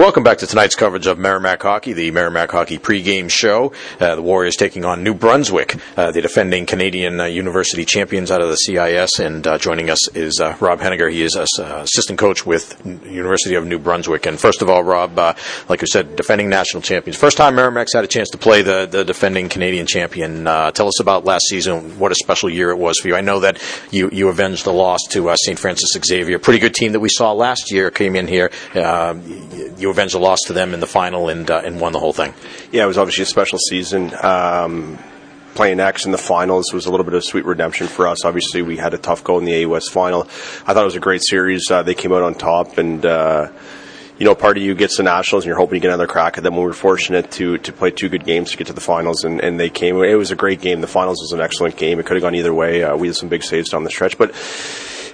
Welcome back to tonight's coverage of Merrimack Hockey, the Merrimack Hockey pregame show. Uh, the Warriors taking on New Brunswick, uh, the defending Canadian uh, University champions out of the CIS. And uh, joining us is uh, Rob Hennigar. He is uh, assistant coach with University of New Brunswick. And first of all, Rob, like you said, defending national champions. First time Merrimack's had a chance to play the, the defending Canadian champion. tell us about last season. What a special year it was for you. I know that you, you avenged the loss to St. Francis Xavier. Pretty good team that we saw last year came in here. you you avenged a loss to them in the final and uh, and won the whole thing. Yeah, it was obviously a special season. Um, playing X in the finals was a little bit of sweet redemption for us. Obviously, we had a tough go in the AUS final. I thought it was a great series. Uh, they came out on top, and uh, you know, part of you gets the nationals, and you're hoping you get another crack at them. We were fortunate to to play two good games to get to the finals, and, and they came. It was a great game. The finals was an excellent game. It could have gone either way. Uh, we had some big saves down the stretch, but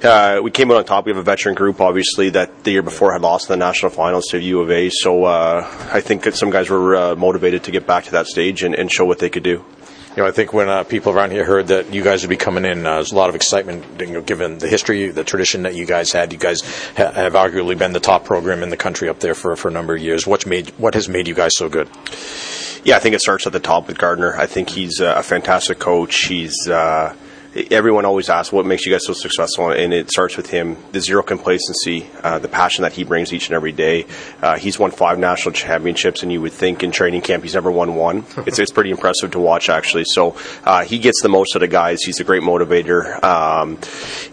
uh, we came out on top. We have a veteran group, obviously, that the year before had lost in the national finals to U of A. So uh, I think that some guys were uh, motivated to get back to that stage and, and show what they could do. You know, I think when uh, people around here heard that you guys would be coming in, uh, there's a lot of excitement. You know, given the history, the tradition that you guys had, you guys ha- have arguably been the top program in the country up there for for a number of years. What made what has made you guys so good? Yeah, I think it starts at the top with Gardiner. I think he's a fantastic coach. He's uh, everyone always asks what makes you guys so successful, and it starts with him. The zero complacency, uh, the passion that he brings each and every day. Uh, he's won five national championships, and you would think in training camp he's never won one. it's it's pretty impressive to watch actually. So uh, he gets the most out of the guys. He's a great motivator, um,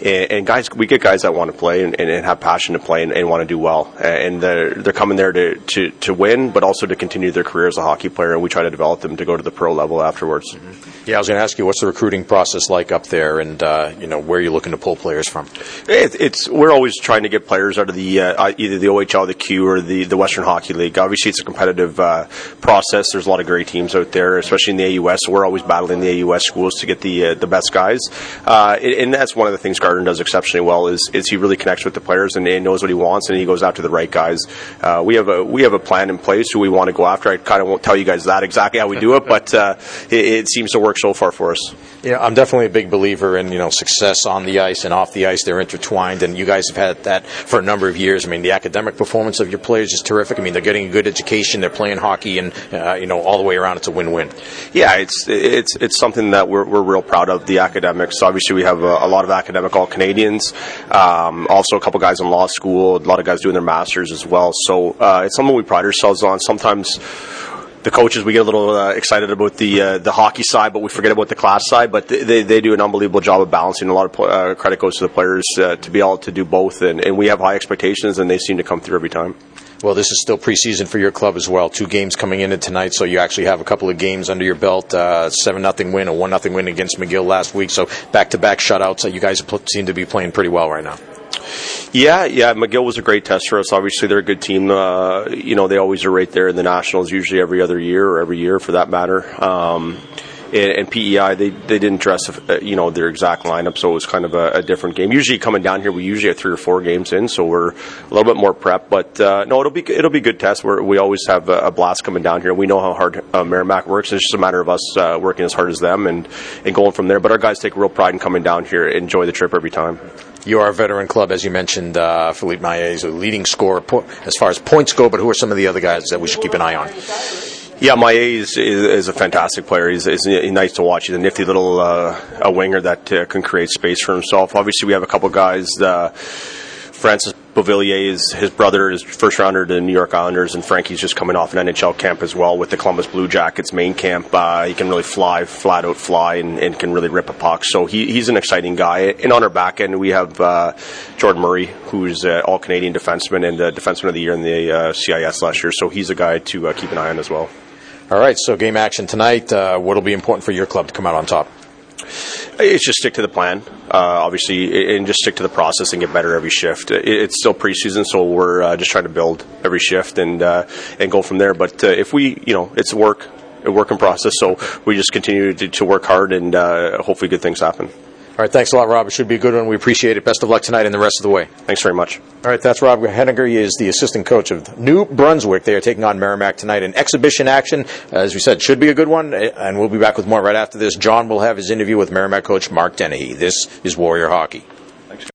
and, and, guys, we get guys that want to play and, and have passion to play and, and, want to do well, and they're they're coming there to, to to win, but also to continue their career as a hockey player, and we try to develop them to go to the pro level afterwards. Mm-hmm. Yeah, I was going to ask you, what's the recruiting process like up there, and uh, you know where you're looking to pull players from. It, it's we're always trying to get players out of the uh, either the OHL, the Q, or the the Western Hockey League. Obviously, it's a competitive uh, process. There's a lot of great teams out there, especially in the AUS. We're always battling the AUS schools to get the uh, the best guys, uh, and that's one of the things Gardiner does exceptionally well. Is is he really connects with the players and, and knows what he wants, and he goes after the right guys. Uh, we have a we have a plan in place who we want to go after. I kind of won't tell you guys that exactly how we do it, but it, it seems to work so far for us. Yeah, I'm definitely a big believer in you know success on the ice and off the ice. They're intertwined, and you guys have had that for a number of years. I mean, the academic performance of your players is terrific. I mean, they're getting a good education, they're playing hockey, and uh, you know all the way around, it's a win-win. Yeah, it's it's it's something that we're we're real proud of. The academics. Obviously, we have a, a lot of academic all Canadians. Um, also, a couple guys in law school. A lot of guys doing their masters as well. So uh, it's something we pride ourselves on. Sometimes the coaches we get a little uh, excited about the uh, the hockey side, but we forget about the class side. But they, they do an unbelievable job of balancing. A lot of uh, credit goes to the players uh, to be able to do both, and, and we have high expectations, and they seem to come through every time. Well, this is still preseason for your club as well. Two games coming in tonight, so you actually have a couple of games under your belt. Uh, seven nothing win, a one nothing win against McGill last week. So back to back shutouts. You guys seem to be playing pretty well right now. Yeah, yeah. McGill was a great test for us. Obviously, they're a good team. Uh, you know, they always are right there in the nationals, usually every other year or every year for that matter. Um, and, and, PEI, they, they didn't dress, uh, you know, their exact lineup, so it was kind of a, a, different game. Usually coming down here, we usually have three or four games in, so we're a little bit more prep. But uh, no, it'll be it'll be good test. We're, we always have a, blast coming down here. We know how hard uh, Merrimack works. It's just a matter of us uh, working as hard as them and, and going from there. But our guys take real pride in coming down here, and enjoy the trip every time. You are a veteran club, as you mentioned. Uh, Philippe Maillet is a leading scorer as far as points go, but who are some of the other guys that we should keep an eye on? Yeah, Maillet is, is, is, a fantastic player. He's, he's, nice to watch. He's a nifty little uh, a winger that uh, can create space for himself. Obviously, we have a couple guys. Uh, Francis Beauvillier his brother is first rounder to the New York Islanders, and Frankie's just coming off an NHL camp as well with the Columbus Blue Jackets main camp. Uh, he can really fly, flat out fly, and, and, can really rip a puck. So he, he's an exciting guy. And on our back end, we have uh, Jordan Murray, who's uh, all Canadian defenseman and the defenseman of the year in the uh, CIS last year. So he's a guy to uh, keep an eye on as well. All right, so game action tonight. Uh, what'll be important for your club to come out on top? It's just stick to the plan, uh, obviously, and just stick to the process and get better every shift. It's still preseason, so we're uh, just trying to build every shift and uh, and go from there. But uh, if we, you know, it's work, a work in process, so we just continue to, to work hard and uh, hopefully good things happen. All right, thanks a lot, Rob. It should be a good one. We appreciate it. Best of luck tonight and the rest of the way. Thanks very much. All right, that's Rob Hennigar. He is the assistant coach of New Brunswick. They are taking on Merrimack tonight in exhibition action. As we said, should be a good one, and we'll be back with more right after this. John will have his interview with Merrimack coach Mark Dennehy. This is Warrior Hockey.